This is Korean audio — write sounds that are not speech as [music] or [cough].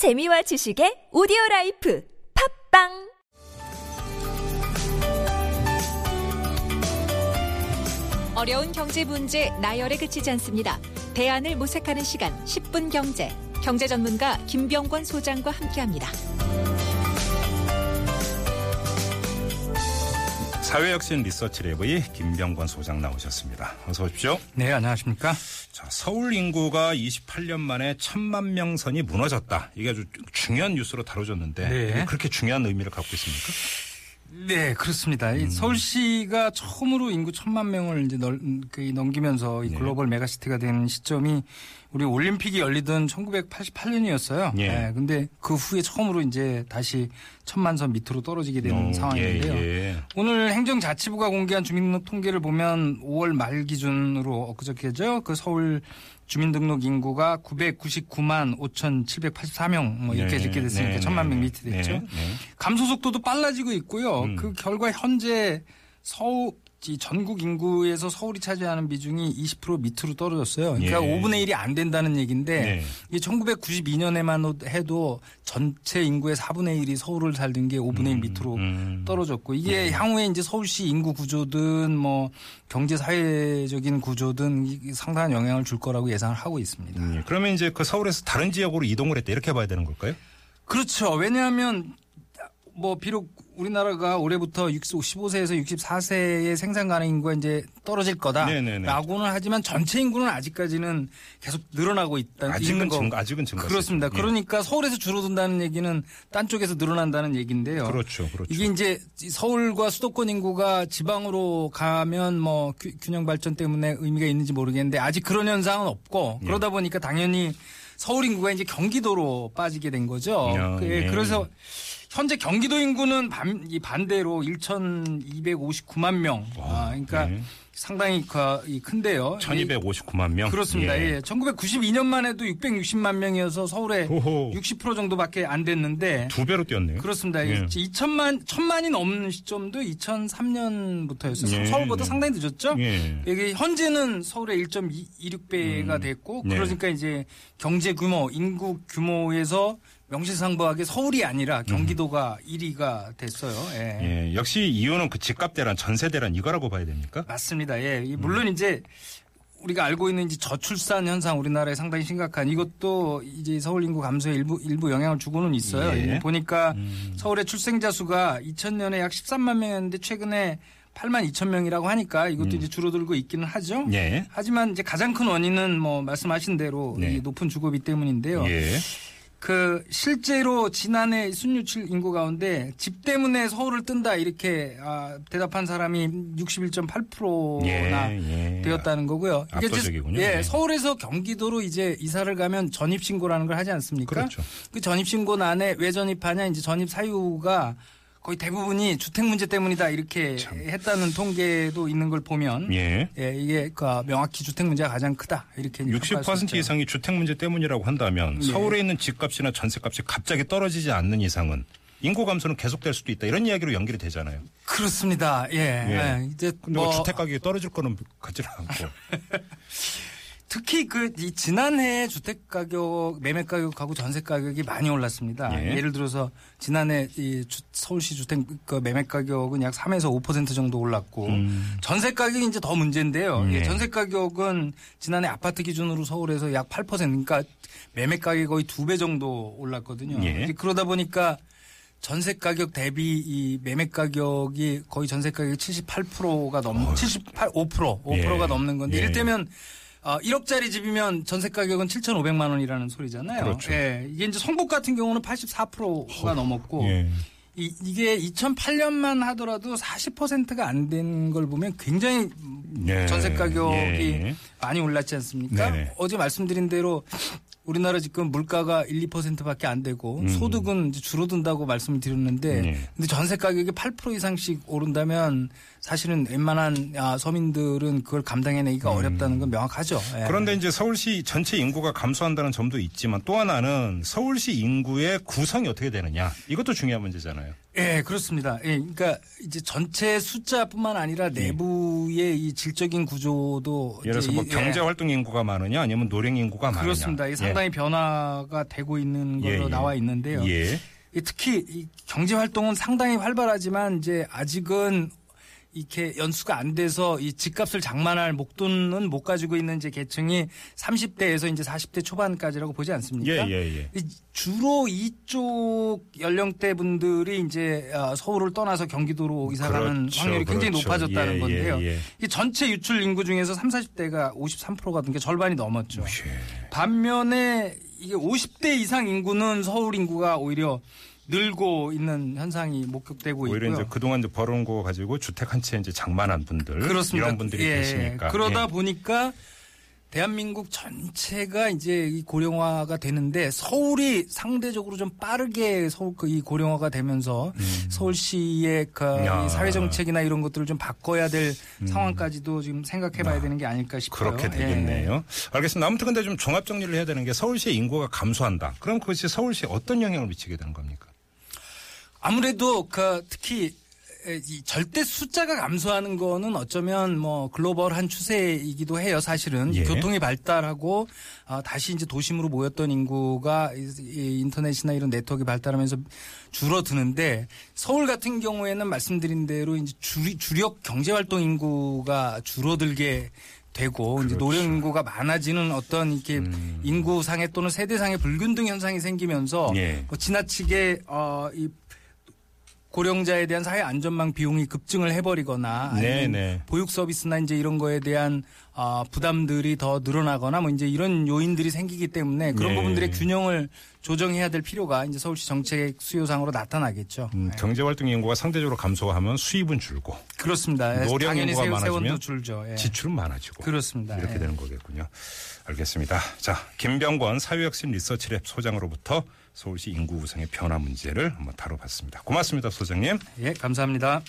재미와 지식의 오디오 라이프 팟빵 어려운 경제 문제 나열에 그치지 않습니다. 대안을 모색하는 시간 10분 경제. 경제 전문가 김병권 소장과 함께합니다. 사회혁신 리서치랩의 김병권 소장 나오셨습니다. 어서 오십시오. 네, 안녕하십니까. 자, 서울 인구가 28년 만에 천만 명 선이 무너졌다. 이게 아주 중요한 뉴스로 다뤄졌는데 네. 그렇게 중요한 의미를 갖고 있습니까? 네, 그렇습니다. 이 서울시가 처음으로 인구 천만 명을 이제 널, 그 넘기면서 이 네. 글로벌 메가시티가 된 시점이 우리 올림픽이 열리던 1988년이었어요. 예. 네, 근데 그 후에 처음으로 이제 다시 천만 선 밑으로 떨어지게 되는 어, 상황인데요. 예, 예. 오늘 행정자치부가 공개한 주민등록 통계를 보면 5월 말 기준으로 엊그저께죠. 그 서울 주민등록 인구가 999만 5,784명 뭐 이렇게 네, 적게 됐으니까 네, 천만 명 네, 밑에 됐죠. 네, 네. 감소 속도도 빨라지고 있고요. 음. 그 결과 현재 서울 이 전국 인구에서 서울이 차지하는 비중이 20% 밑으로 떨어졌어요. 그러니까 예. 5분의 1이 안 된다는 얘기인데 네. 이 1992년에만 해도 전체 인구의 4분의 1이 서울을 살던 게 5분의 1 밑으로 음. 떨어졌고 이게 향후에 이제 서울시 인구 구조든 뭐 경제 사회적인 구조든 이- 상당한 영향을 줄 거라고 예상을 하고 있습니다. 음, 예. 그러면 이제 그 서울에서 다른 지역으로 이동을 했다 이렇게 봐야 되는 걸까요? 그렇죠. 왜냐하면 뭐 비록 우리나라가 올해부터 15세에서 64세의 생산 가능 인구가 이제 떨어질. 거다라고는 하지만 전체 인구는 아직까지는 계속 늘어나고 있다. 아직은. 증가, 아직은 증가. 그렇습니다. 그러니까 서울에서 줄어든다는 얘기는 딴 쪽에서 늘어난다는 얘기인데요. 그렇죠, 그렇죠. 이게 이제 서울과 수도권 인구가 지방으로 가면 뭐 규- 균형 발전 때문에 의미가 있는지 모르겠는데 아직 그런 현상은 없고 예. 그러다 보니까 당연히 서울 인구가 이제 경기도로 빠지게 된 거죠. 야, 그- 예. 그래서 현재 경기도 인구는 반, 이 반대로 1,259만 명. 아, 그러니까 네. 상당히 큰데요. 1259만 명. 그렇습니다. 예. 1992년만 해도 660만 명이어서 서울에 호호. 60% 정도밖에 안 됐는데 두 배로 뛰었네요. 그렇습니다. 예. 2천만 천만이 넘는 시점도 2003년부터였어요. 예, 서울보다 네. 상당히 늦었죠. 예. 여기 현재는 서울의 1.26배가 음. 됐고 네. 그러니까 이제 경제 규모, 인구 규모에서 명실상부하게 서울이 아니라 경기도가 1위가 됐어요. 예. 예, 역시 이유는 그 집값 대란, 전세 대란 이거라고 봐야 됩니까? 맞습니다. 예. 이 물론 이제 우리가 알고 있는 이제 저출산 현상 우리나라에 상당히 심각한 이것도 이제 서울 인구 감소에 일부 일부 영향을 주고는 있어요. 예. 이 보니까 음. 서울의 출생자 수가 2000년에 약 13만 명이었는데 최근에 8만 2천 명이라고 하니까 이것도 이제 줄어들고 있기는 하죠. 음. 예. 하지만 이제 가장 큰 원인은 뭐 말씀하신 대로 네. 이 높은 주거비 때문인데요. 예. 그 실제로 지난해 순유출 인구 가운데 집 때문에 서울을 뜬다 이렇게 아, 대답한 사람이 61.8%나 예, 예. 되었다는 거고요. 이게 압도적이군요. 예, 네. 서울에서 경기도로 이제 이사를 가면 전입 신고라는 걸 하지 않습니까? 그렇죠. 그 전입 신고란에 왜 전입하냐 이제 전입 사유가 거의 대부분이 주택 문제 때문이다 이렇게 했다는 통계도 있는 걸 보면 예. 예, 이게 그 명확히 주택 문제가 가장 크다 이렇게 이제 평가할 수60% 있죠. 이상이 주택 문제 때문이라고 한다면 예. 서울에 있는 집값이나 전세값이 갑자기 떨어지지 않는 이상은 인구 감소는 계속될 수도 있다 이런 이야기로 연결이 되잖아요. 그렇습니다. 예. 예. 예. 이제 뭐뭐 주택 가격이 떨어질 거는 같지는 않고. [laughs] 특히 그 이 지난해 주택 가격 매매 가격하고 전세 가격이 많이 올랐습니다. 예. 예. 를 들어서 지난해 이 주- 서울시 주택 그 매매 가격은 약 3에서 5% 정도 올랐고 음. 전세 가격이 이제 더 문제인데요. 예. 예, 전세 가격은 지난해 아파트 기준으로 서울에서 약 8% 그러니까 매매 가격이 거의 두 배 정도 올랐거든요. 예. 그러다 보니까 전세 가격 대비 이 매매 가격이 거의 전세 가격이 78%가 넘 78, 5% 5%가 예. 넘는 건데 예. 이를테면 어, 1억짜리 집이면 전세 가격은 7,500만 원이라는 소리잖아요. 그렇죠. 예. 이게 이제 성북 같은 경우는 84%가 넘었고 예. 이, 이게 2008년만 하더라도 40%가 안 된 걸 보면 굉장히 예. 전세 가격이 예. 많이 올랐지 않습니까? 네네. 어제 말씀드린 대로 우리나라 지금 물가가 1, 2%밖에 안 되고 음. 소득은 줄어든다고 말씀을 드렸는데 예. 근데 전세 가격이 8% 이상씩 오른다면 사실은 웬만한 아, 서민들은 그걸 감당해내기가 어렵다는 건 명확하죠. 예. 음. 그런데 이제 서울시 전체 인구가 감소한다는 점도 있지만 또 하나는 서울시 인구의 구성이 어떻게 되느냐 이것도 중요한 문제잖아요. 예, 그렇습니다. 예, 그러니까 이제 전체 숫자뿐만 아니라 내부의 이 질적인 구조도 예를 들어서 뭐 예, 경제 활동 인구가 많으냐 아니면 노령 인구가 많으냐. 그렇습니다. 이게 상당히 변화가 되고 있는 예, 걸로 예. 나와 있는데요. 예. 이 특히 이 경제 활동은 상당히 활발하지만 이제 아직은 이렇게 연수가 안 돼서 이 집값을 장만할 목돈은 못 가지고 있는 이제 계층이 30대에서 이제 40대 초반까지라고 보지 않습니까? 예, 예, 예. 이 주로 이쪽 연령대 분들이 이제 어, 서울을 떠나서 경기도로 이사 가는 그렇죠, 확률이 굉장히 그렇죠. 높아졌다는 예, 예, 건데요. 예. 이 전체 유출 인구 중에서 3, 40대가 53%가 된게 절반이 넘었죠. 예. 반면에 이게 50대 이상 인구는 서울 인구가 오히려 늘고 있는 현상이 목격되고 오히려 있고요. 이제 그동안 이제 벌어온 거 가지고 주택 한 채 이제 장만한 분들 그렇습니다. 이런 분들이 예, 계시니까 그러다 예. 보니까 대한민국 전체가 이제 이 고령화가 되는데 서울이 상대적으로 좀 빠르게 서울 그이 고령화가 되면서 서울시의 그 음. 야. 음. 이 사회 정책이나 이런 것들을 좀 바꿔야 될 상황까지도 지금 생각해봐야 되는 게 아닐까 싶어요. 그렇게 예. 되겠네요. 알겠습니다. 아무튼 근데 좀 종합 정리를 해야 되는 게 서울시의 인구가 감소한다. 그럼 그것이 서울시에 어떤 영향을 미치게 되는 겁니까? 아무래도 그 특히 이 절대 숫자가 감소하는 거는 어쩌면 뭐 글로벌한 추세이기도 해요. 사실은 예. 교통이 발달하고 아, 다시 이제 도심으로 모였던 인구가 인터넷이나 이런 네트워크가 발달하면서 줄어드는데 서울 같은 경우에는 말씀드린 대로 이제 주, 주력 경제 활동 인구가 줄어들게 되고 이제 그렇죠. 노령 인구가 많아지는 어떤 이렇게 음. 인구상의 또는 세대상의 불균등 현상이 생기면서 예. 뭐 지나치게 어이 고령자에 대한 사회 안전망 비용이 급증을 해버리거나 아니면 네, 네. 보육 서비스나 이제 이런 거에 대한 아, 부담들이 더 늘어나거나 뭐 이제 이런 요인들이 생기기 때문에 그런 네. 부분들의 균형을 조정해야 될 필요가 이제 서울시 정책 수요상으로 나타나겠죠. 음, 네. 경제 활동 인구가 상대적으로 감소하면 수입은 줄고 그렇습니다. 노령 당연히 인구가 세, 많아지면 줄죠. 예. 지출은 많아지고 그렇습니다. 이렇게 예. 되는 거겠군요. 알겠습니다. 자, 김병권 사회혁신 리서치랩 소장으로부터 서울시 인구 구성의 변화 문제를 한번 다뤄봤습니다. 고맙습니다, 소장님. 예, 감사합니다.